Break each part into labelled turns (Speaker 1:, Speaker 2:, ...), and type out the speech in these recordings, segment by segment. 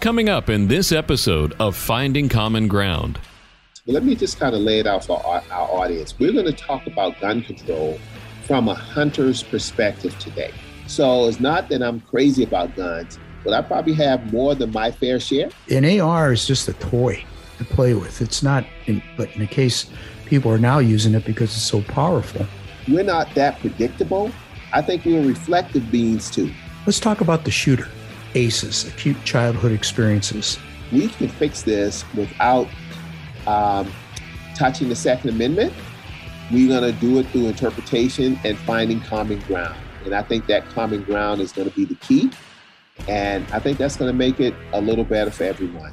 Speaker 1: Coming up in this episode of Finding Common Ground.
Speaker 2: Let me just kind of lay it out for our, our audience. We're going to talk about gun control from a hunter's perspective today. So it's not that I'm crazy about guns, but I probably have more than my fair share.
Speaker 3: An AR is just a toy to play with. It's not, in, but in the case people are now using it because it's so powerful.
Speaker 2: We're not that predictable. I think we're reflective beings too.
Speaker 3: Let's talk about the shooter, ACEs, acute childhood experiences.
Speaker 2: We can fix this without um, touching the Second Amendment. We're going to do it through interpretation and finding common ground. And I think that common ground is going to be the key. And I think that's going to make it a little better for everyone.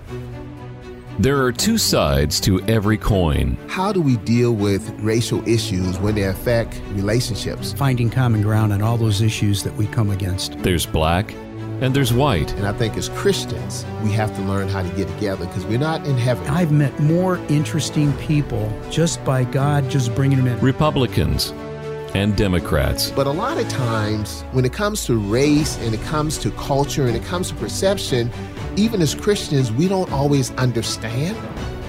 Speaker 1: There are two sides to every coin.
Speaker 4: How do we deal with racial issues when they affect relationships?
Speaker 3: Finding common ground on all those issues that we come against.
Speaker 1: There's black and there's white.
Speaker 4: And I think as Christians, we have to learn how to get together because we're not in heaven.
Speaker 3: I've met more interesting people just by God just bringing them in.
Speaker 1: Republicans and Democrats.
Speaker 4: But a lot of times, when it comes to race and it comes to culture and it comes to perception, even as Christians, we don't always understand.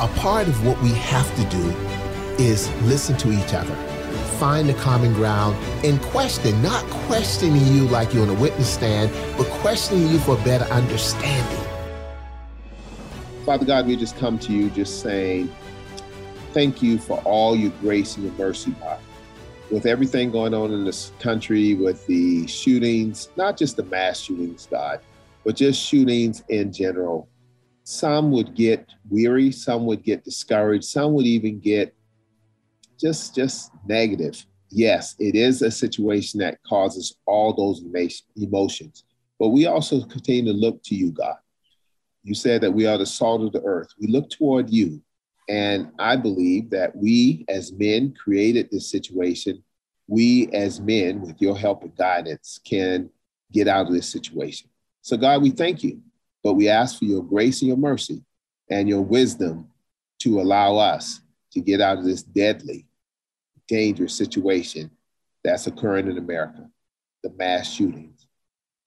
Speaker 4: A part of what we have to do is listen to each other, find the common ground, and question, not questioning you like you're on a witness stand, but questioning you for better understanding.
Speaker 2: Father God, we just come to you just saying, thank you for all your grace and your mercy, God. With everything going on in this country, with the shootings, not just the mass shootings, God, but just shootings in general, some would get weary, some would get discouraged, some would even get just just negative. Yes, it is a situation that causes all those emotions. But we also continue to look to you, God. You said that we are the salt of the earth. We look toward you. And I believe that we as men created this situation. We as men, with your help and guidance, can get out of this situation. So, God, we thank you but we ask for your grace and your mercy and your wisdom to allow us to get out of this deadly, dangerous situation that's occurring in America the mass shootings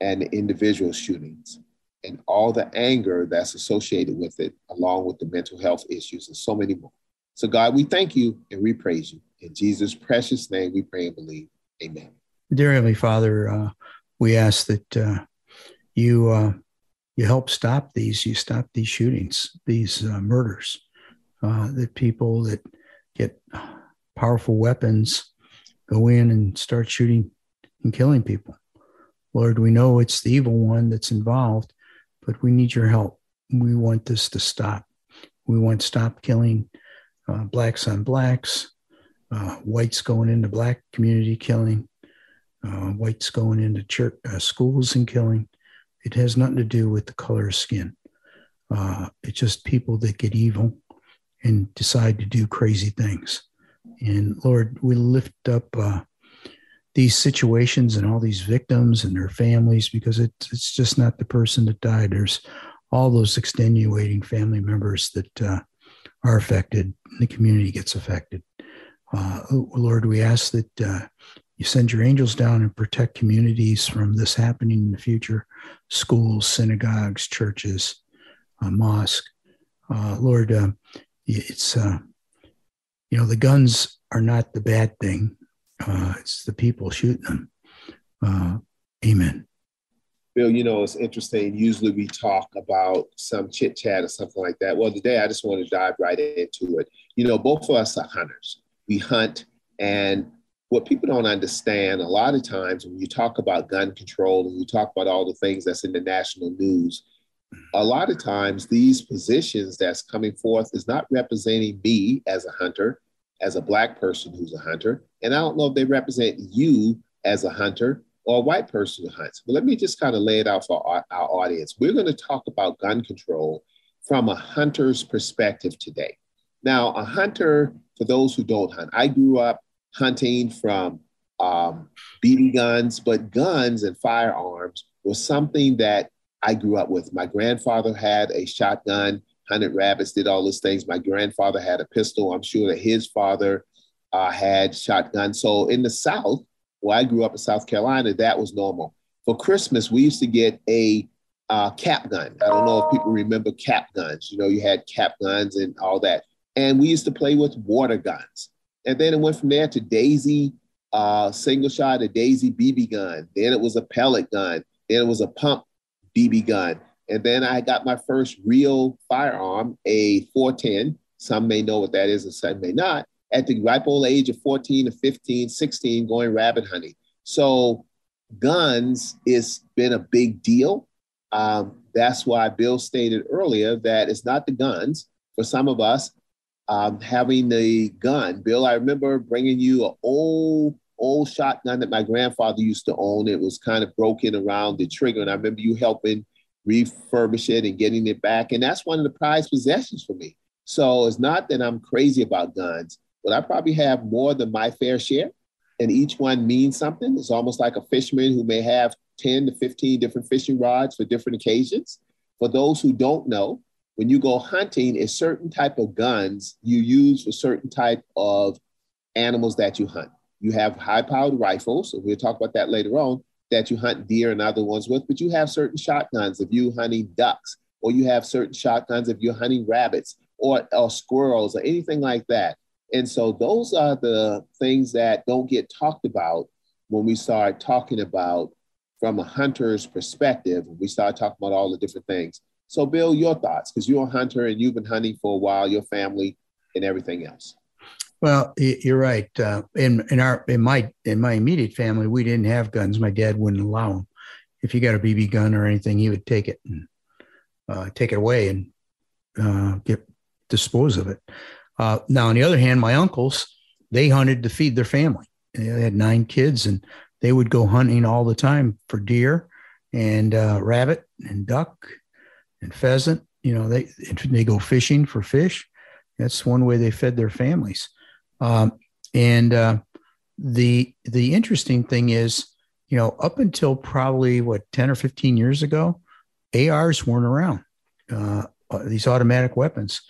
Speaker 2: and the individual shootings and all the anger that's associated with it, along with the mental health issues and so many more. So, God, we thank you and we praise you. In Jesus' precious name, we pray and believe. Amen.
Speaker 3: Dear Heavenly Father, uh, we ask that uh, you uh, you help stop these, you stop these shootings, these uh, murders, uh, that people that get powerful weapons go in and start shooting and killing people. Lord, we know it's the evil one that's involved, but we need your help. We want this to stop. We want stop killing uh, blacks on blacks, uh, whites going into black community killing, uh, whites going into church uh, schools and killing. It has nothing to do with the color of skin. Uh, it's just people that get evil and decide to do crazy things. And Lord, we lift up uh, these situations and all these victims and their families because it, it's just not the person that died. There's all those extenuating family members that uh, are affected, the community gets affected. Uh, Lord, we ask that uh, you send your angels down and protect communities from this happening in the future schools, synagogues, churches, uh, mosque. Uh, Lord, uh, it's, uh, you know, the guns are not the bad thing, uh, it's the people shooting them. Uh, amen.
Speaker 2: Bill, you know, it's interesting. Usually we talk about some chit chat or something like that. Well, today I just want to dive right into it. You know, both of us are hunters. We hunt and what people don't understand a lot of times when you talk about gun control and you talk about all the things that's in the national news, a lot of times these positions that's coming forth is not representing me as a hunter, as a black person who's a hunter. And I don't know if they represent you as a hunter or a white person who hunts. But let me just kind of lay it out for our, our audience. We're going to talk about gun control from a hunter's perspective today. Now, a hunter, for those who don't hunt, I grew up hunting from um, BB guns, but guns and firearms was something that I grew up with. My grandfather had a shotgun, hunted rabbits, did all those things. My grandfather had a pistol. I'm sure that his father uh, had shotgun. So in the South, where I grew up in South Carolina, that was normal. For Christmas, we used to get a uh, cap gun. I don't know if people remember cap guns. You know, you had cap guns and all that. And we used to play with water guns. And then it went from there to Daisy, uh, single shot, a Daisy BB gun. Then it was a pellet gun. Then it was a pump BB gun. And then I got my first real firearm, a 410. Some may know what that is and some may not. At the ripe old age of 14 to 15, 16, going rabbit hunting. So guns has been a big deal. Um, that's why Bill stated earlier that it's not the guns. For some of us, um, having the gun. Bill, I remember bringing you an old, old shotgun that my grandfather used to own. It was kind of broken around the trigger. And I remember you helping refurbish it and getting it back. And that's one of the prized possessions for me. So it's not that I'm crazy about guns, but I probably have more than my fair share. And each one means something. It's almost like a fisherman who may have 10 to 15 different fishing rods for different occasions. For those who don't know, when you go hunting, a certain type of guns you use for certain type of animals that you hunt. You have high-powered rifles, and we'll talk about that later on, that you hunt deer and other ones with, but you have certain shotguns if you're hunting ducks, or you have certain shotguns if you're hunting rabbits or, or squirrels or anything like that. And so those are the things that don't get talked about when we start talking about from a hunter's perspective, we start talking about all the different things. So, Bill, your thoughts, because you're a hunter and you've been hunting for a while, your family and everything else.
Speaker 3: Well, you're right. Uh, in in our in my in my immediate family, we didn't have guns. My dad wouldn't allow them. If you got a BB gun or anything, he would take it and uh, take it away and uh, get dispose of it. Uh, now, on the other hand, my uncles they hunted to feed their family. They had nine kids, and they would go hunting all the time for deer and uh, rabbit and duck and pheasant. You know, they they go fishing for fish. That's one way they fed their families. Um, and uh, the the interesting thing is, you know, up until probably what ten or fifteen years ago, ARs weren't around. Uh, uh, these automatic weapons,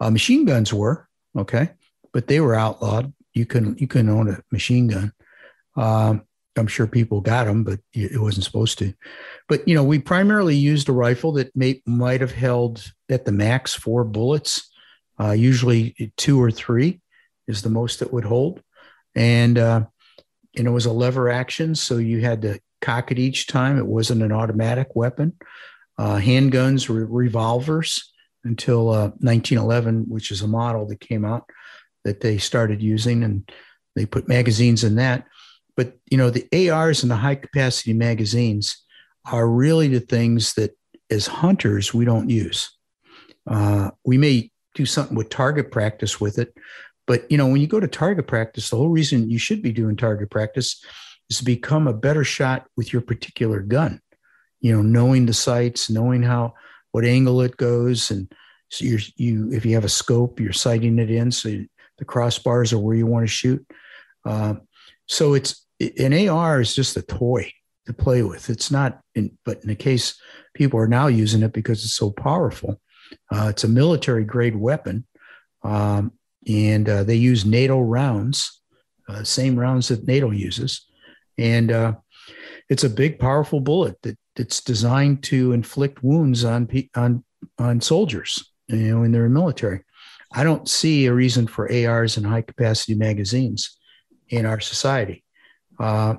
Speaker 3: uh, machine guns were okay, but they were outlawed. You couldn't you couldn't own a machine gun. Um, I'm sure people got them, but it wasn't supposed to. But you know, we primarily used a rifle that may, might have held at the max four bullets. Uh, usually, two or three is the most it would hold, and uh, and it was a lever action, so you had to cock it each time. It wasn't an automatic weapon. Uh, handguns were revolvers until 1911, uh, which is a model that came out that they started using, and they put magazines in that but you know, the ARs and the high capacity magazines are really the things that as hunters we don't use. Uh, we may do something with target practice with it, but you know, when you go to target practice, the whole reason you should be doing target practice is to become a better shot with your particular gun. You know, knowing the sights, knowing how what angle it goes, and so you're, you if you have a scope, you're sighting it in, so the crossbars are where you want to shoot. Uh, so it's an AR is just a toy to play with. It's not, in, but in the case people are now using it because it's so powerful. Uh, it's a military grade weapon, um, and uh, they use NATO rounds, uh, same rounds that NATO uses, and uh, it's a big, powerful bullet that it's designed to inflict wounds on on on soldiers, you know, in military. I don't see a reason for ARs and high capacity magazines in our society. Uh,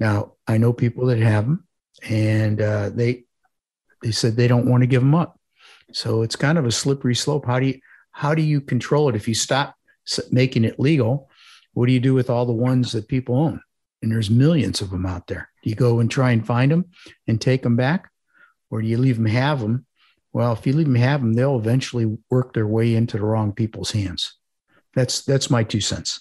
Speaker 3: now, I know people that have them, and uh, they they said they don't want to give them up. So it's kind of a slippery slope. How do you how do you control it if you stop making it legal? What do you do with all the ones that people own? And there's millions of them out there. Do you go and try and find them and take them back, or do you leave them have them? Well, if you leave them have them, they'll eventually work their way into the wrong people's hands. That's that's my two cents.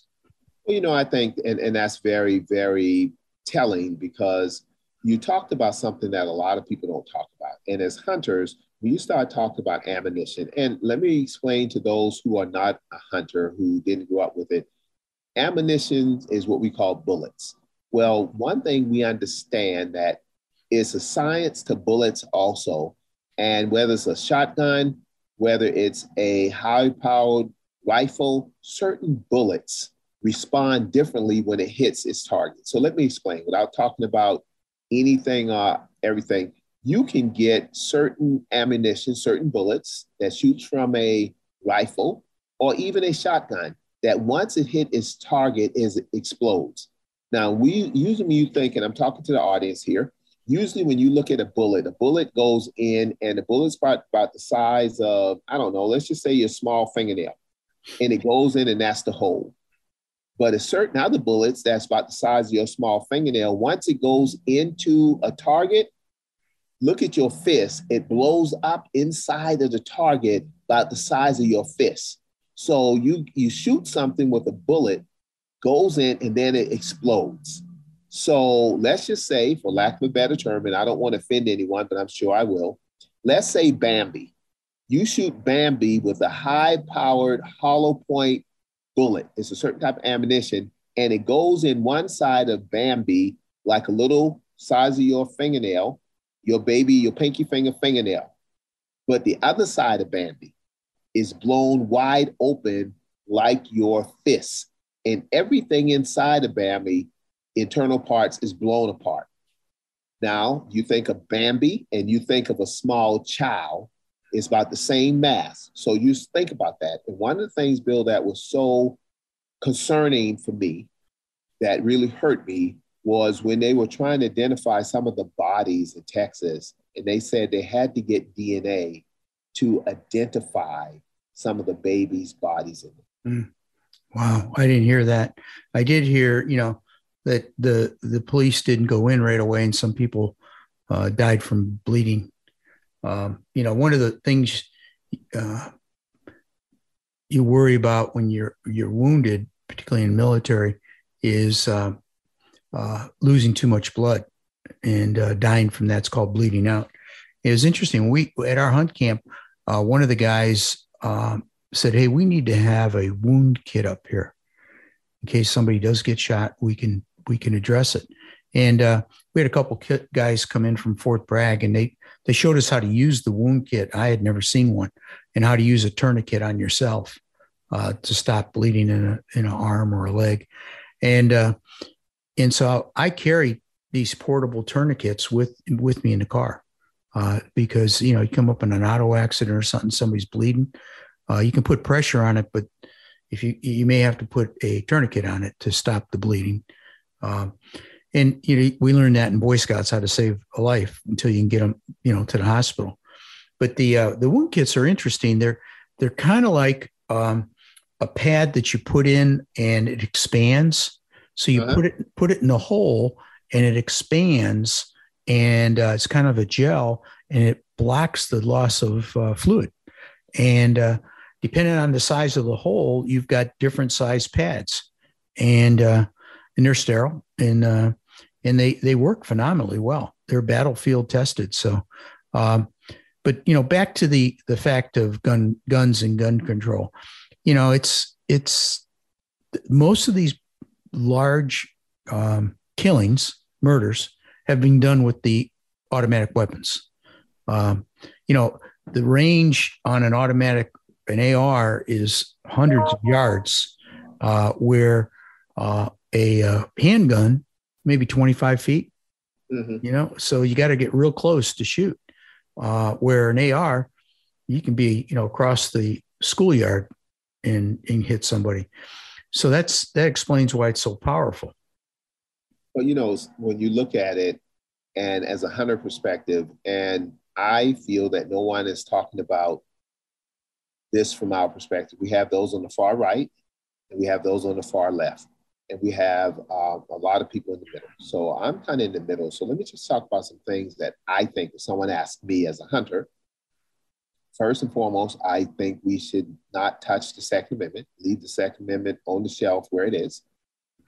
Speaker 2: Well, you know, I think, and, and that's very, very telling because you talked about something that a lot of people don't talk about. And as hunters, when you start talking about ammunition, and let me explain to those who are not a hunter, who didn't grow up with it, ammunition is what we call bullets. Well, one thing we understand that it's a science to bullets also. And whether it's a shotgun, whether it's a high powered rifle, certain bullets respond differently when it hits its target. So let me explain without talking about anything or uh, everything. You can get certain ammunition, certain bullets that shoots from a rifle or even a shotgun that once it hit its target is it explodes. Now we usually you think, and I'm talking to the audience here, usually when you look at a bullet, a bullet goes in and the bullet's about, about the size of, I don't know, let's just say your small fingernail. And it goes in and that's the hole. But a certain other bullets that's about the size of your small fingernail, once it goes into a target, look at your fist. It blows up inside of the target about the size of your fist. So you you shoot something with a bullet, goes in, and then it explodes. So let's just say, for lack of a better term, and I don't want to offend anyone, but I'm sure I will. Let's say Bambi. You shoot Bambi with a high-powered hollow point bullet. It's a certain type of ammunition, and it goes in one side of Bambi like a little size of your fingernail, your baby, your pinky finger fingernail. But the other side of Bambi is blown wide open like your fist. And everything inside of Bambi, internal parts, is blown apart. Now, you think of Bambi and you think of a small child, it's about the same mass. So you think about that. And one of the things, Bill, that was so concerning for me, that really hurt me, was when they were trying to identify some of the bodies in Texas, and they said they had to get DNA to identify some of the babies' bodies in them.
Speaker 3: Mm. Wow, I didn't hear that. I did hear, you know, that the the police didn't go in right away, and some people uh, died from bleeding. Um, you know, one of the things uh, you worry about when you're you're wounded, particularly in military, is uh, uh losing too much blood and uh, dying from that's called bleeding out. It was interesting. We at our hunt camp, uh, one of the guys um, said, "Hey, we need to have a wound kit up here in case somebody does get shot. We can we can address it." And uh, we had a couple guys come in from Fort Bragg, and they they showed us how to use the wound kit. I had never seen one, and how to use a tourniquet on yourself uh, to stop bleeding in a in an arm or a leg, and uh, and so I carry these portable tourniquets with with me in the car uh, because you know you come up in an auto accident or something, somebody's bleeding. Uh, you can put pressure on it, but if you you may have to put a tourniquet on it to stop the bleeding. Um, and you know we learned that in Boy Scouts how to save a life until you can get them you know to the hospital. But the uh, the wound kits are interesting. They're they're kind of like um, a pad that you put in and it expands. So you uh-huh. put it put it in the hole and it expands and uh, it's kind of a gel and it blocks the loss of uh, fluid. And uh, depending on the size of the hole, you've got different size pads, and uh, and they're sterile and uh, and they they work phenomenally well. They're battlefield tested. So, um, but you know, back to the the fact of gun guns and gun control. You know, it's it's most of these large um, killings, murders have been done with the automatic weapons. Um, you know, the range on an automatic, an AR is hundreds of yards, uh, where uh, a uh, handgun maybe 25 feet. Mm-hmm. You know, so you got to get real close to shoot. Uh, where an AR, you can be, you know, across the schoolyard and and hit somebody. So that's that explains why it's so powerful.
Speaker 2: Well, you know, when you look at it, and as a hunter perspective, and I feel that no one is talking about this from our perspective. We have those on the far right, and we have those on the far left, and we have uh, a lot of people in the middle. So I'm kind of in the middle. So let me just talk about some things that I think if someone asked me as a hunter. First and foremost, I think we should not touch the Second Amendment, leave the Second Amendment on the shelf where it is.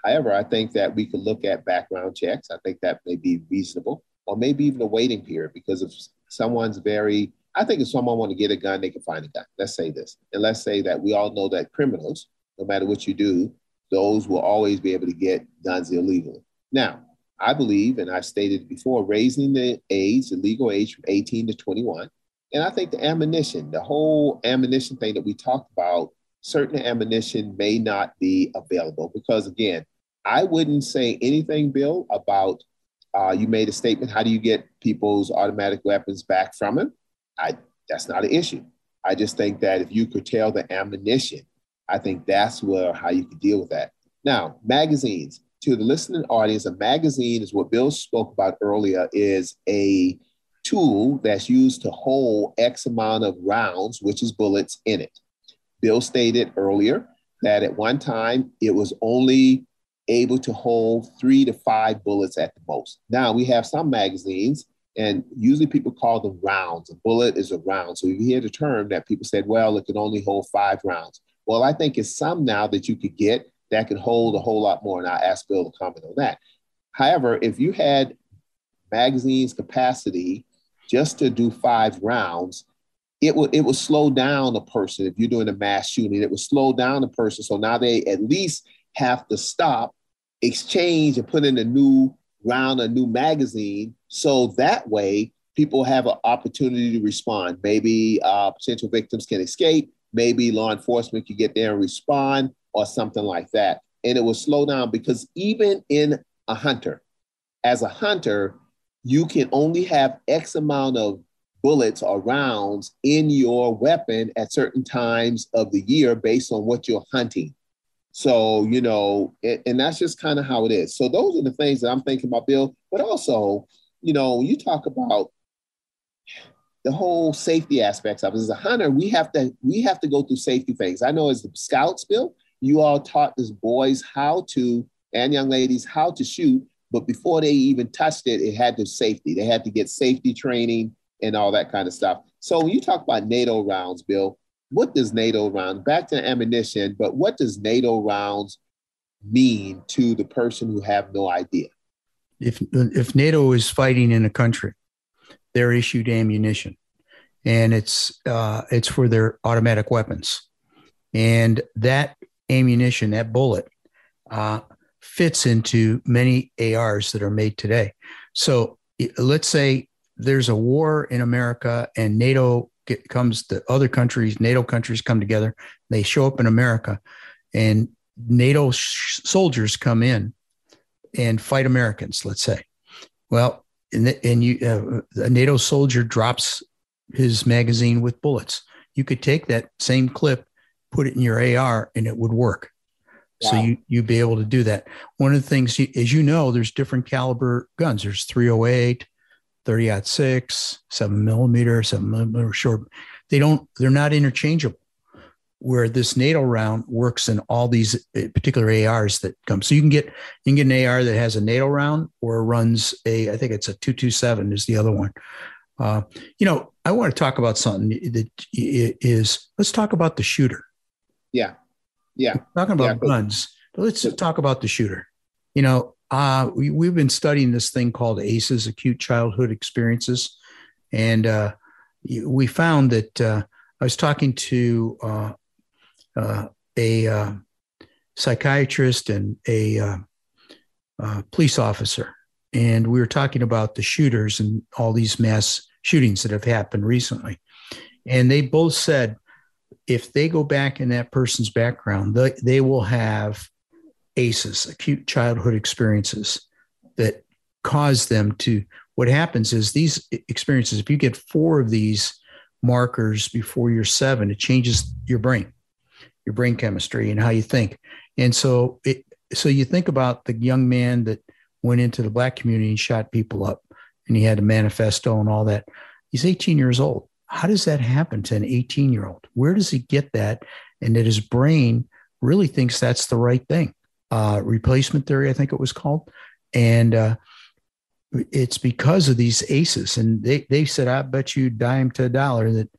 Speaker 2: However, I think that we could look at background checks. I think that may be reasonable, or maybe even a waiting period because if someone's very, I think if someone want to get a gun, they can find a gun. Let's say this, and let's say that we all know that criminals, no matter what you do, those will always be able to get guns illegally. Now, I believe, and I've stated before, raising the age, the legal age from 18 to 21. And I think the ammunition, the whole ammunition thing that we talked about, certain ammunition may not be available because, again, I wouldn't say anything, Bill, about uh, you made a statement. How do you get people's automatic weapons back from them? I that's not an issue. I just think that if you curtail the ammunition, I think that's where how you can deal with that. Now, magazines to the listening audience, a magazine is what Bill spoke about earlier, is a tool that's used to hold X amount of rounds, which is bullets in it. Bill stated earlier that at one time it was only able to hold three to five bullets at the most. Now we have some magazines, and usually people call them rounds. A bullet is a round. So you hear the term that people said, well, it can only hold five rounds. Well, I think it's some now that you could get that can hold a whole lot more. And I'll ask Bill to comment on that. However, if you had magazines capacity just to do five rounds, it would it would slow down a person if you're doing a mass shooting. It would slow down a person. So now they at least have to stop, exchange, and put in a new round, a new magazine. So that way people have an opportunity to respond. Maybe uh, potential victims can escape. Maybe law enforcement could get there and respond or something like that. And it will slow down because even in a hunter, as a hunter, you can only have X amount of bullets or rounds in your weapon at certain times of the year based on what you're hunting. So, you know, and, and that's just kind of how it is. So, those are the things that I'm thinking about, Bill. But also, you know, you talk about the whole safety aspects of it. As a hunter, we have to we have to go through safety things. I know as the scouts, Bill, you all taught these boys how to, and young ladies, how to shoot. But before they even touched it, it had to safety. They had to get safety training and all that kind of stuff. So when you talk about NATO rounds, Bill, what does NATO rounds, back to ammunition, but what does NATO rounds mean to the person who have no idea?
Speaker 3: If, if NATO is fighting in a country, they're issued ammunition and it's, uh, it's for their automatic weapons. And that ammunition, that bullet, uh, fits into many ARs that are made today. So let's say there's a war in America and NATO get, comes, the other countries, NATO countries come together, they show up in America, and NATO sh- soldiers come in and fight Americans, let's say. Well, and, and you, uh, a NATO soldier drops his magazine with bullets. You could take that same clip put it in your AR and it would work. Wow. So you you'd be able to do that. One of the things, as you know, there's different caliber guns. There's 308, 30 6, seven millimeter, seven millimeter short. They don't. They're not interchangeable. Where this NATO round works in all these uh, particular ARs that come. So you can get you can get an AR that has a NATO round or runs a I think it's a 227 is the other one. Uh, you know, I want to talk about something that is. Let's talk about the shooter
Speaker 2: yeah. Yeah.
Speaker 3: We're talking about yeah, guns. But let's talk about the shooter. You know, uh, we, we've been studying this thing called ACEs, acute childhood experiences. And uh, we found that uh, I was talking to uh, Uh, a uh, psychiatrist and a uh, uh, police officer, and we were talking about the shooters and all these mass shootings that have happened recently. And they both said if they go back in that person's background, they, they will have ACEs, acute childhood experiences that cause them to. What happens is these experiences, if you get four of these markers before you're seven, it changes your brain, your brain chemistry, and how you think. And so, it, so you think about the young man that went into the black community and shot people up, and he had a manifesto and all that. He's 18 years old how does that happen to an 18 year old? Where does he get that? And that his brain really thinks that's the right thing. Uh, replacement theory, I think it was called. And uh, it's because of these ACEs. And they, they said, I bet you dime to a dollar that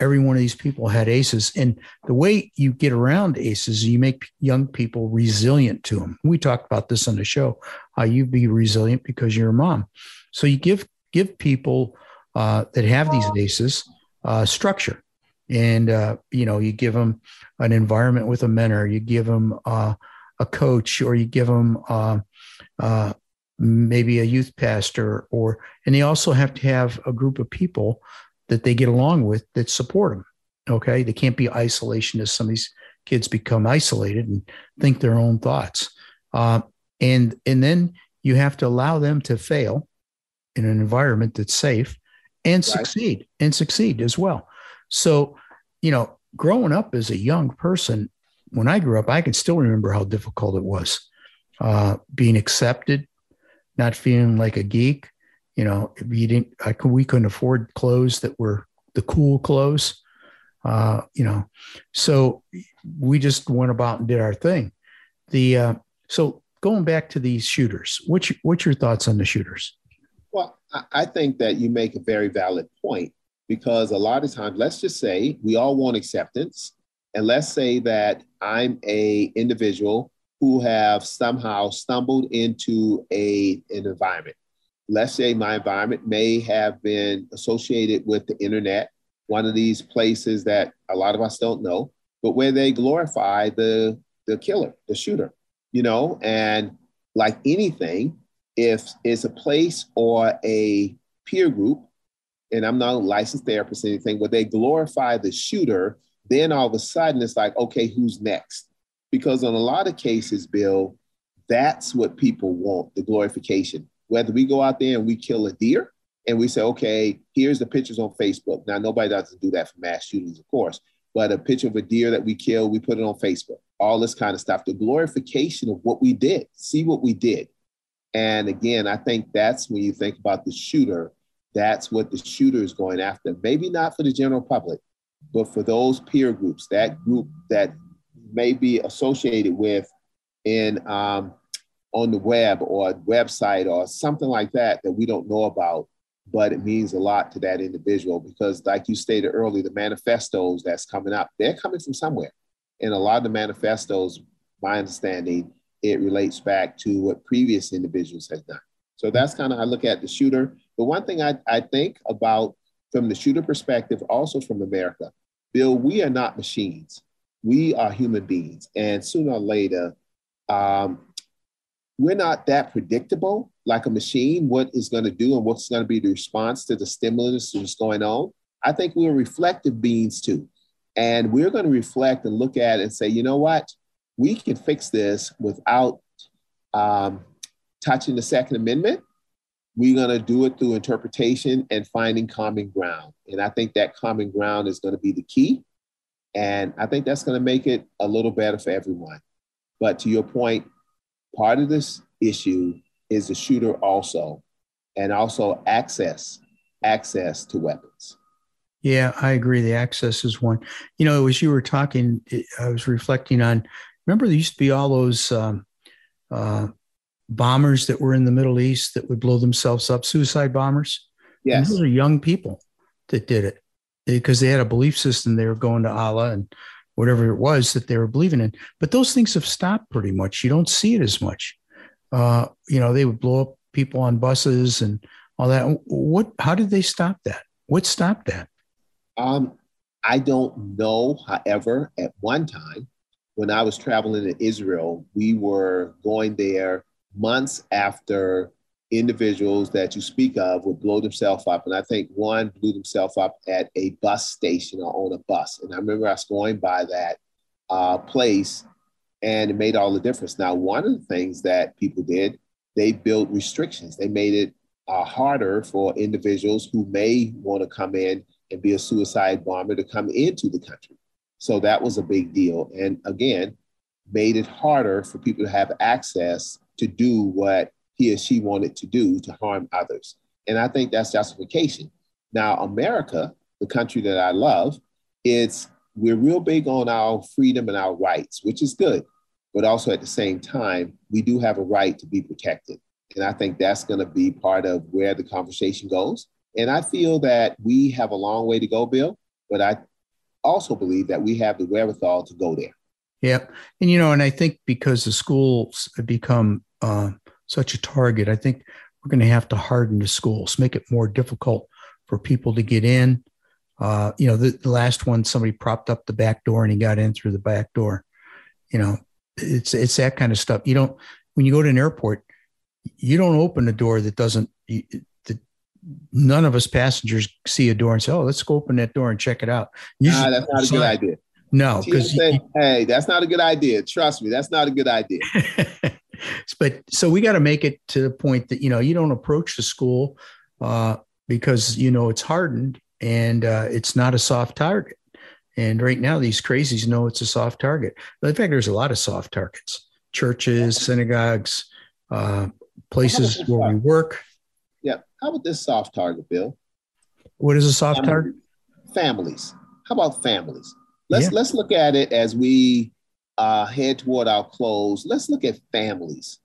Speaker 3: every one of these people had ACEs. And the way you get around ACEs, you make young people resilient to them. We talked about this on the show, how you be resilient because you're a mom. So you give give people uh, that have these ACEs uh, structure. And, uh, you know, you give them an environment with a mentor, you give them uh, a coach, or you give them uh, uh, maybe a youth pastor, or, and they also have to have a group of people that they get along with that support them. Okay. They can't be isolationists. Some of these kids become isolated and think their own thoughts. Uh, and, and then you have to allow them to fail in an environment that's safe and right. succeed and succeed as well. So, you know, growing up as a young person, when I grew up, I can still remember how difficult it was uh, being accepted, not feeling like a geek, you know, you didn't, I could, we couldn't afford clothes that were the cool clothes, uh, you know, so we just went about and did our thing. The, uh, so going back to these shooters, what's, what's your thoughts on the shooters?
Speaker 2: Well, I think that you make a very valid point because a lot of times, let's just say we all want acceptance. And let's say that I'm a individual who have somehow stumbled into a, an environment let's say my environment may have been associated with the internet, one of these places that a lot of us don't know, but where they glorify the, the killer, the shooter, you know, and like anything, if it's a place or a peer group, and I'm not a licensed therapist or anything, but they glorify the shooter, then all of a sudden it's like, okay, who's next? Because in a lot of cases, Bill, that's what people want the glorification whether we go out there and we kill a deer and we say, okay, here's the pictures on Facebook. Now, nobody doesn't do that for mass shootings, of course, but a picture of a deer that we kill, we put it on Facebook, all this kind of stuff. The glorification of what we did, see what we did. And again, I think that's when you think about the shooter, that's what the shooter is going after. Maybe not for the general public, but for those peer groups, that group that may be associated with in um, on the web or a website or something like that that we don't know about, but it means a lot to that individual because, like you stated earlier, the manifestos that's coming up, they're coming from somewhere. And a lot of the manifestos, my understanding, it relates back to what previous individuals have done. So that's kind of I look at the shooter. But one thing I, I think about from the shooter perspective, also from America, Bill, we are not machines. We are human beings. And sooner or later, um, we're not that predictable like a machine, what is going to do and what's going to be the response to the stimulus that's going on. I think we're reflective beings too. And we're going to reflect and look at and say, you know what? We can fix this without um, touching the Second Amendment. We're going to do it through interpretation and finding common ground. And I think that common ground is going to be the key. And I think that's going to make it a little better for everyone. But to your point, part of this issue is the shooter also, and also access access to weapons.
Speaker 3: Yeah, I agree. The access is one. You know, as you were talking, I was reflecting on. Remember, there used to be all those um, uh, bombers that were in the Middle East that would blow themselves up, suicide bombers.
Speaker 2: Yes,
Speaker 3: and those are young people that did it because they had a belief system. They were going to Allah and whatever it was that they were believing in. But those things have stopped pretty much. You don't see it as much. Uh, you know, they would blow up people on buses and all that. What? How did they stop that? What stopped that?
Speaker 2: Um, I don't know. However, at one time, when I was traveling to Israel, we were going there months after individuals that you speak of would blow themselves up. And I think one blew themselves up at a bus station or on a bus. And I remember us going by that uh, place and it made all the difference. Now, one of the things that people did, they built restrictions. They made it uh, harder for individuals who may want to come in and be a suicide bomber to come into the country. So that was a big deal. And again, made it harder for people to have access to do what he or she wanted to do to harm others. And I think that's justification. Now, America, the country that I love, it's we're real big on our freedom and our rights, which is good. But also at the same time, we do have a right to be protected. And I think that's going to be part of where the conversation goes. And I feel that we have a long way to go, Bill. But I, also believe that we have the wherewithal to go there.
Speaker 3: Yep. And, you know, and I think because the schools have become uh, such a target, I think we're going to have to harden the schools, make it more difficult for people to get in. Uh, you know, the, the, last one, somebody propped up the back door and he got in through the back door. You know, it's it's that kind of stuff. You don't when you go to an airport, you don't open a door that doesn't. You, the, none of us passengers see a door and say, "Oh, let's go open that door and check it out."
Speaker 2: You nah, that's not a good idea.
Speaker 3: No,
Speaker 2: because hey, that's not a good idea. Trust me, that's not a good idea.
Speaker 3: but so we got to make it to the point that you know you don't approach the school uh, because you know it's hardened and uh, it's not a soft target. And right now, these crazies know it's a soft target. In fact, there's a lot of soft targets: churches, synagogues, uh, places where we work.
Speaker 2: Yeah. How about this soft target, Bill?
Speaker 3: What is a soft Family, target?
Speaker 2: Families. How about families? Let's yeah. let's look at it as we uh, head toward our close. Let's look at families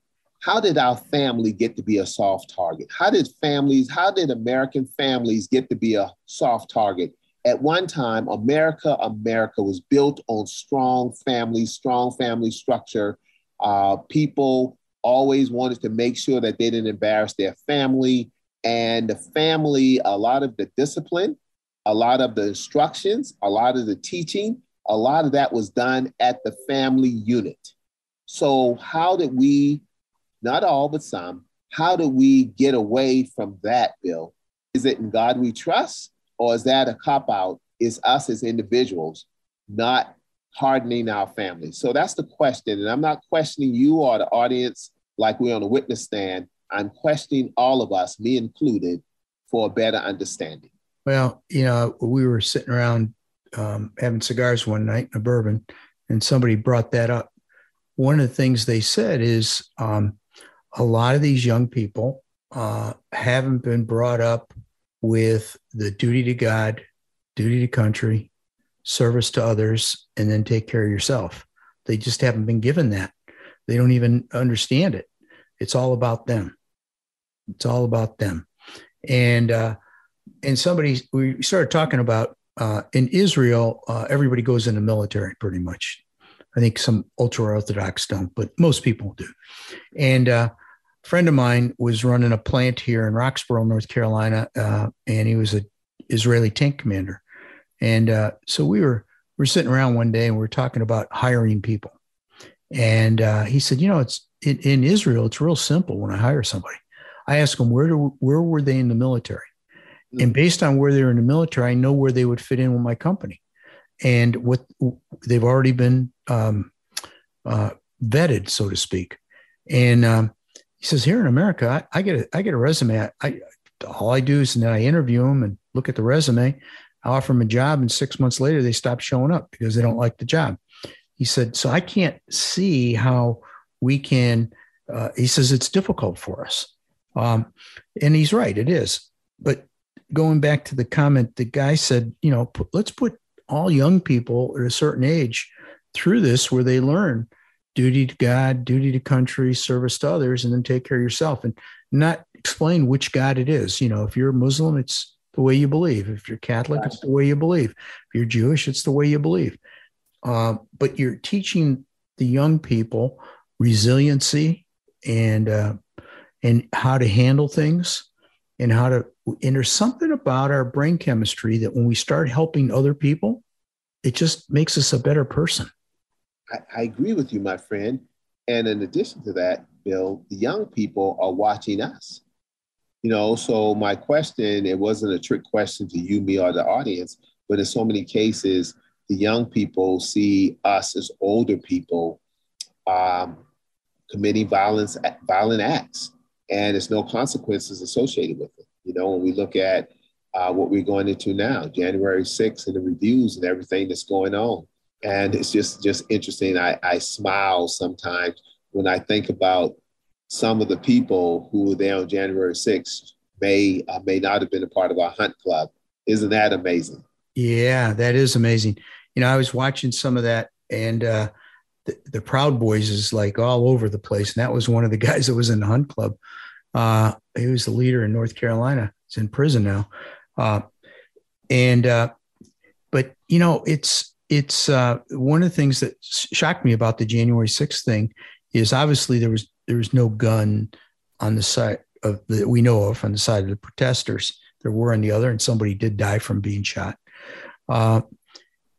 Speaker 2: how did our family get to be a soft target? How did families, how did American families get to be a soft target? At one time, America, America was built on strong families, strong family structure. Uh, people always wanted to make sure that they didn't embarrass their family. And the family, a lot of the discipline, a lot of the instructions, a lot of the teaching, a lot of that was done at the family unit. So, how did we not all, but some. How do we get away from that, Bill? Is it in God we trust, or is that a cop out? Is us as individuals not hardening our families? So that's the question. And I'm not questioning you or the audience like we're on a witness stand. I'm questioning all of us, me included, for a better understanding.
Speaker 3: Well, you know, we were sitting around um, having cigars one night in a bourbon, and somebody brought that up. One of the things they said is um, a lot of these young people uh, haven't been brought up with the duty to God, duty to country, service to others, and then take care of yourself. They just haven't been given that. They don't even understand it. It's all about them. It's all about them. And uh, and somebody we started talking about uh, in Israel, uh, everybody goes in the military pretty much. I think some ultra orthodox don't, but most people do. And uh, friend of mine was running a plant here in Roxboro, North Carolina, uh, and he was a Israeli tank commander. And uh, so we were we were sitting around one day and we were talking about hiring people. And uh, he said, you know, it's in, in, Israel, it's real simple when I hire somebody. I ask them where do, where were they in the military, mm-hmm. and based on where they're in the military, I know where they would fit in with my company, and what they've already been um, uh, vetted, so to speak. And um, he says, here in America, I, I get a, I get a resume. I, all I do is then I interview them and look at the resume. I offer them a job, and six months later, they stop showing up because they don't like the job. He said, so I can't see how we can. Uh, he says it's difficult for us, um, and he's right. It is. But going back to the comment, the guy said, you know, put, let's put all young people at a certain age through this where they learn duty to God, duty to country, service to others, and then take care of yourself and not explain which God it is. You know, if you're a Muslim, it's the way you believe. If you're Catholic, it's the way you believe. If you're Jewish, it's the way you believe. Uh, but you're teaching the young people resiliency and uh, and how to handle things and how to and there's something about our brain chemistry that when we start helping other people it just makes us a better person
Speaker 2: I, I agree with you, my friend. And in addition to that, Bill, the young people are watching us. You know, so my question, it wasn't a trick question to you, me, or the audience, but in so many cases, the young people see us as older people um, committing violence, violent acts, and there's no consequences associated with it. You know, when we look at uh, what we're going into now, January 6th, and the reviews and everything that's going on, and it's just just interesting. I, I smile sometimes when I think about some of the people who were there on January 6th may uh, may not have been a part of our hunt club. Isn't that amazing?
Speaker 3: Yeah, that is amazing. You know, I was watching some of that, and uh, the, the Proud Boys is like all over the place. And that was one of the guys that was in the hunt club. Uh, he was the leader in North Carolina. He's in prison now. Uh, and uh, but you know, it's it's uh, one of the things that shocked me about the January 6th thing is obviously there was there was no gun on the side of that we know of on the side of the protesters. There were on the other, and somebody did die from being shot. Uh,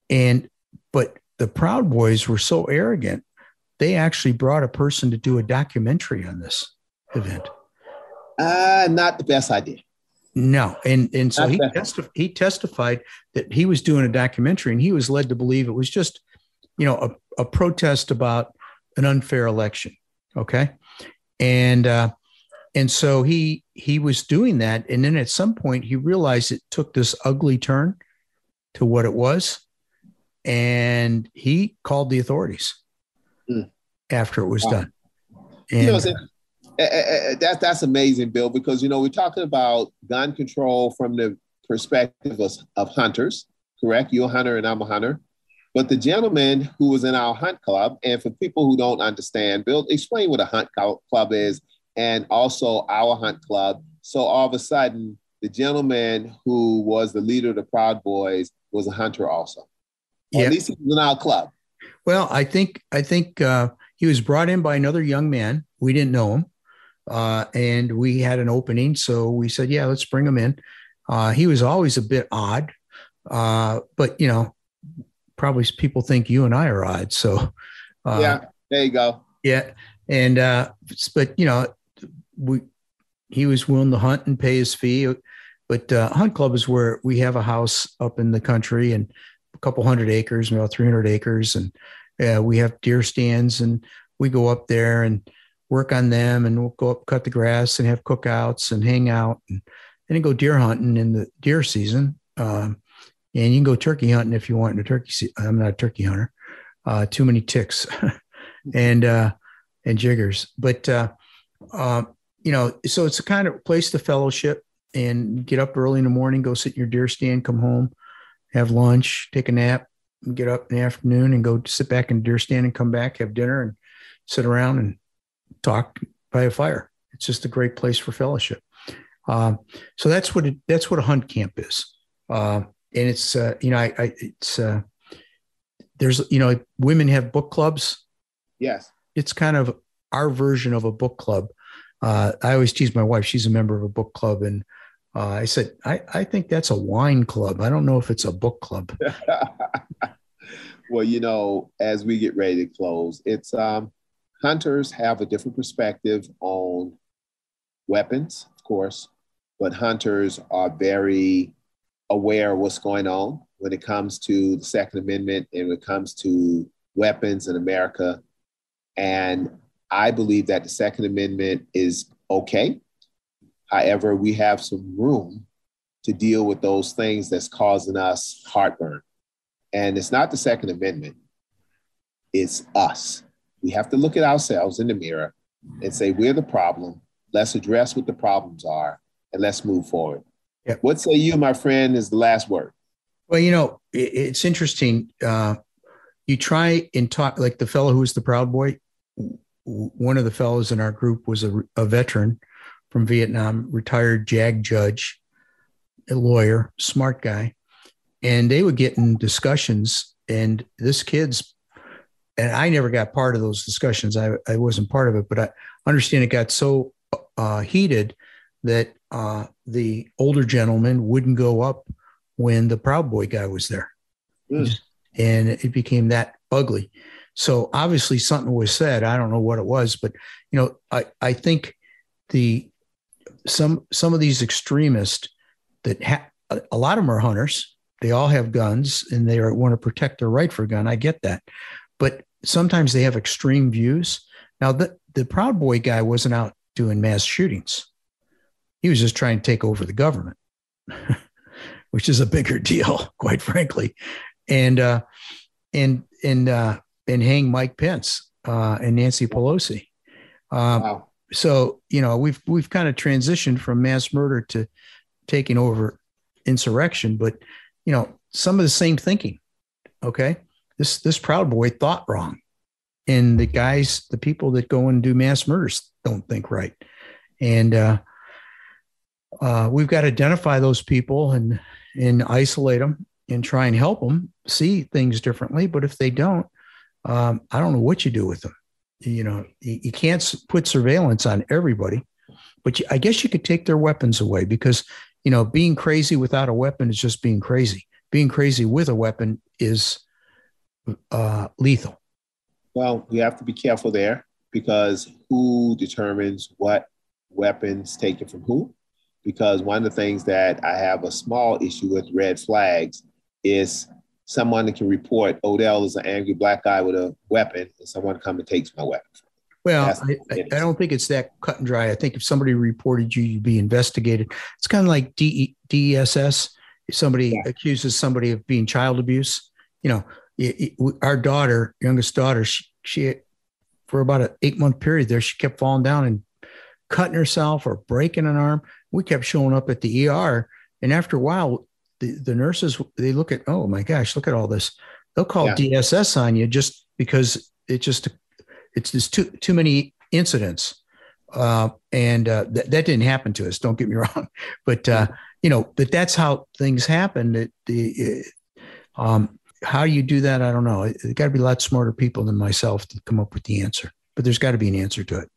Speaker 3: and but the Proud Boys were so arrogant, they actually brought a person to do a documentary on this event.
Speaker 2: Uh, not the best idea.
Speaker 3: No, and and so he testi- he testified that he was doing a documentary, and he was led to believe it was just, you know, a, a protest about an unfair election. Okay, and uh, and so he he was doing that, and then at some point he realized it took this ugly turn to what it was, and he called the authorities mm. after it was wow. done.
Speaker 2: And, you know, Eh, eh, eh, that, that's amazing, Bill, because, you know, we're talking about gun control from the perspective of, of hunters, correct? You're a hunter and I'm a hunter. But the gentleman who was in our hunt club, and for people who don't understand, Bill, explain what a hunt club is and also our hunt club. So all of a sudden, the gentleman who was the leader of the Proud Boys was a hunter also. At least he was in our club.
Speaker 3: Well, I think I think uh, he was brought in by another young man. We didn't know him, uh, and we had an opening, so we said, "Yeah, let's bring him in." Uh, he was always a bit odd, uh, but you know, probably people think you and I are odd. So,
Speaker 2: uh, yeah, there you go.
Speaker 3: Yeah, and uh, but you know, we he was willing to hunt and pay his fee. But Hunt Club is where we have a house up in the country and a couple hundred acres, about 300 acres, and uh, we have deer stands, and we go up there and work on them, and we'll go up, cut the grass, and have cookouts and hang out, and, then go deer hunting in the deer season. Um, and you can go turkey hunting if you want in a turkey. I'm not a turkey hunter. Uh, too many ticks and uh, and jiggers, but uh, uh, you know, so it's a kind of place to fellowship and get up early in the morning, go sit in your deer stand, come home, have lunch, take a nap, get up in the afternoon and go sit back in deer stand and come back, have dinner and sit around and talk by a fire. It's just a great place for fellowship. Um, so that's what it, that's what a hunt camp is. Uh, and it's uh, you know I, I it's uh, there's you know women have book clubs.
Speaker 2: Yes,
Speaker 3: it's kind of our version of a book club. Uh, I always tease my wife; she's a member of a book club, and uh, I said, I, I think that's a wine club. I don't know if it's a book club.
Speaker 2: well, you know, as we get ready to close, it's um, hunters have a different perspective on weapons, of course, but hunters are very aware of what's going on when it comes to the Second Amendment and when it comes to weapons in America. And I believe that the Second Amendment is okay. However, we have some room to deal with those things that's causing us heartburn. And it's not the Second Amendment, it's us. We have to look at ourselves in the mirror and say, we're the problem. Let's address what the problems are and let's move forward. Yep. What say you, my friend, is the last word?
Speaker 3: Well, you know, it's interesting. Uh, you try and talk like the fellow who was the Proud Boy. One of the fellows in our group was a, a veteran from Vietnam, retired JAG judge, a lawyer, smart guy. And they would get in discussions, and this kid's, and I never got part of those discussions. I, I wasn't part of it, but I understand it got so uh, heated that uh, the older gentleman wouldn't go up when the Proud Boy guy was there. Mm. And it became that ugly. So obviously something was said. I don't know what it was, but you know, I, I think the some some of these extremists that ha- a lot of them are hunters. They all have guns and they are, want to protect their right for a gun. I get that, but sometimes they have extreme views. Now, the the Proud Boy guy wasn't out doing mass shootings. He was just trying to take over the government, which is a bigger deal, quite frankly, and uh, and and uh, and hang Mike Pence uh, and Nancy Pelosi. Um, wow so you know we've we've kind of transitioned from mass murder to taking over insurrection but you know some of the same thinking okay this this proud boy thought wrong and the guys the people that go and do mass murders don't think right and uh, uh, we've got to identify those people and and isolate them and try and help them see things differently. But if they don't, um, I don't know what you do with them. You know, you, you can't put surveillance on everybody, but you, I guess you could take their weapons away because, you know, being crazy without a weapon is just being crazy. Being crazy with a weapon is uh, lethal.
Speaker 2: Well, we have to be careful there because who determines what weapons taken from who? Because one of the things that I have a small issue with red flags is someone that can report Odell is an angry black guy with a weapon, and someone come and takes my weapon.
Speaker 3: Well, I, I, don't think it's that cut and dry. I think if somebody reported you, you'd be investigated. It's kind of like D- DSS. If somebody yeah. accuses somebody of being child abuse, you know, it, it, our daughter, youngest daughter, she, she for about an eight month period there, she kept falling down and cutting herself or breaking an arm. We kept showing up at the ER, and after a while, the, the nurses they look at oh my gosh look at all this they'll call yeah. dss on you just because it just it's just too too many incidents uh, and uh, th- that didn't happen to us don't get me wrong but uh, you know but that's how things happen that the uh, um, how you do that i don't know it, it got to be a lot smarter people than myself to come up with the answer but there's got to be an answer to it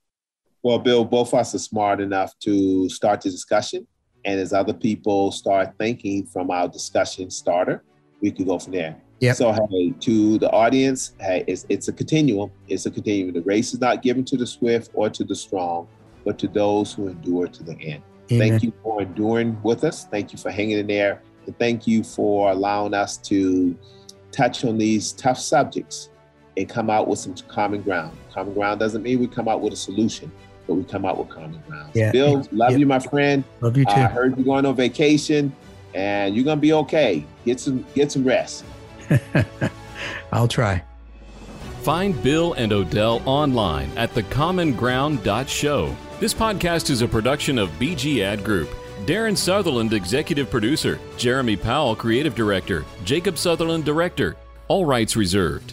Speaker 2: well bill both of us are smart enough to start the discussion and as other people start thinking from our discussion starter, we could go from there.
Speaker 3: Yeah.
Speaker 2: So hey, to the audience, hey, it's, it's a continuum. It's a continuum. The race is not given to the swift or to the strong, but to those who endure to the end. Amen. Thank you for enduring with us. Thank you for hanging in there. And thank you for allowing us to touch on these tough subjects and come out with some common ground. Common ground doesn't mean we come out with a solution, but we come out with common ground. Yeah. Bill, love you, my friend.
Speaker 3: Love you too. I
Speaker 2: heard you're going on vacation and you're gonna be okay. Get some get some rest.
Speaker 3: I'll try.
Speaker 1: Find Bill and Odell online at thecommonground.show. This podcast is a production of BG Ad Group. Darren Sutherland, executive producer. Jeremy Powell, creative director. Jacob Sutherland, director. All rights reserved.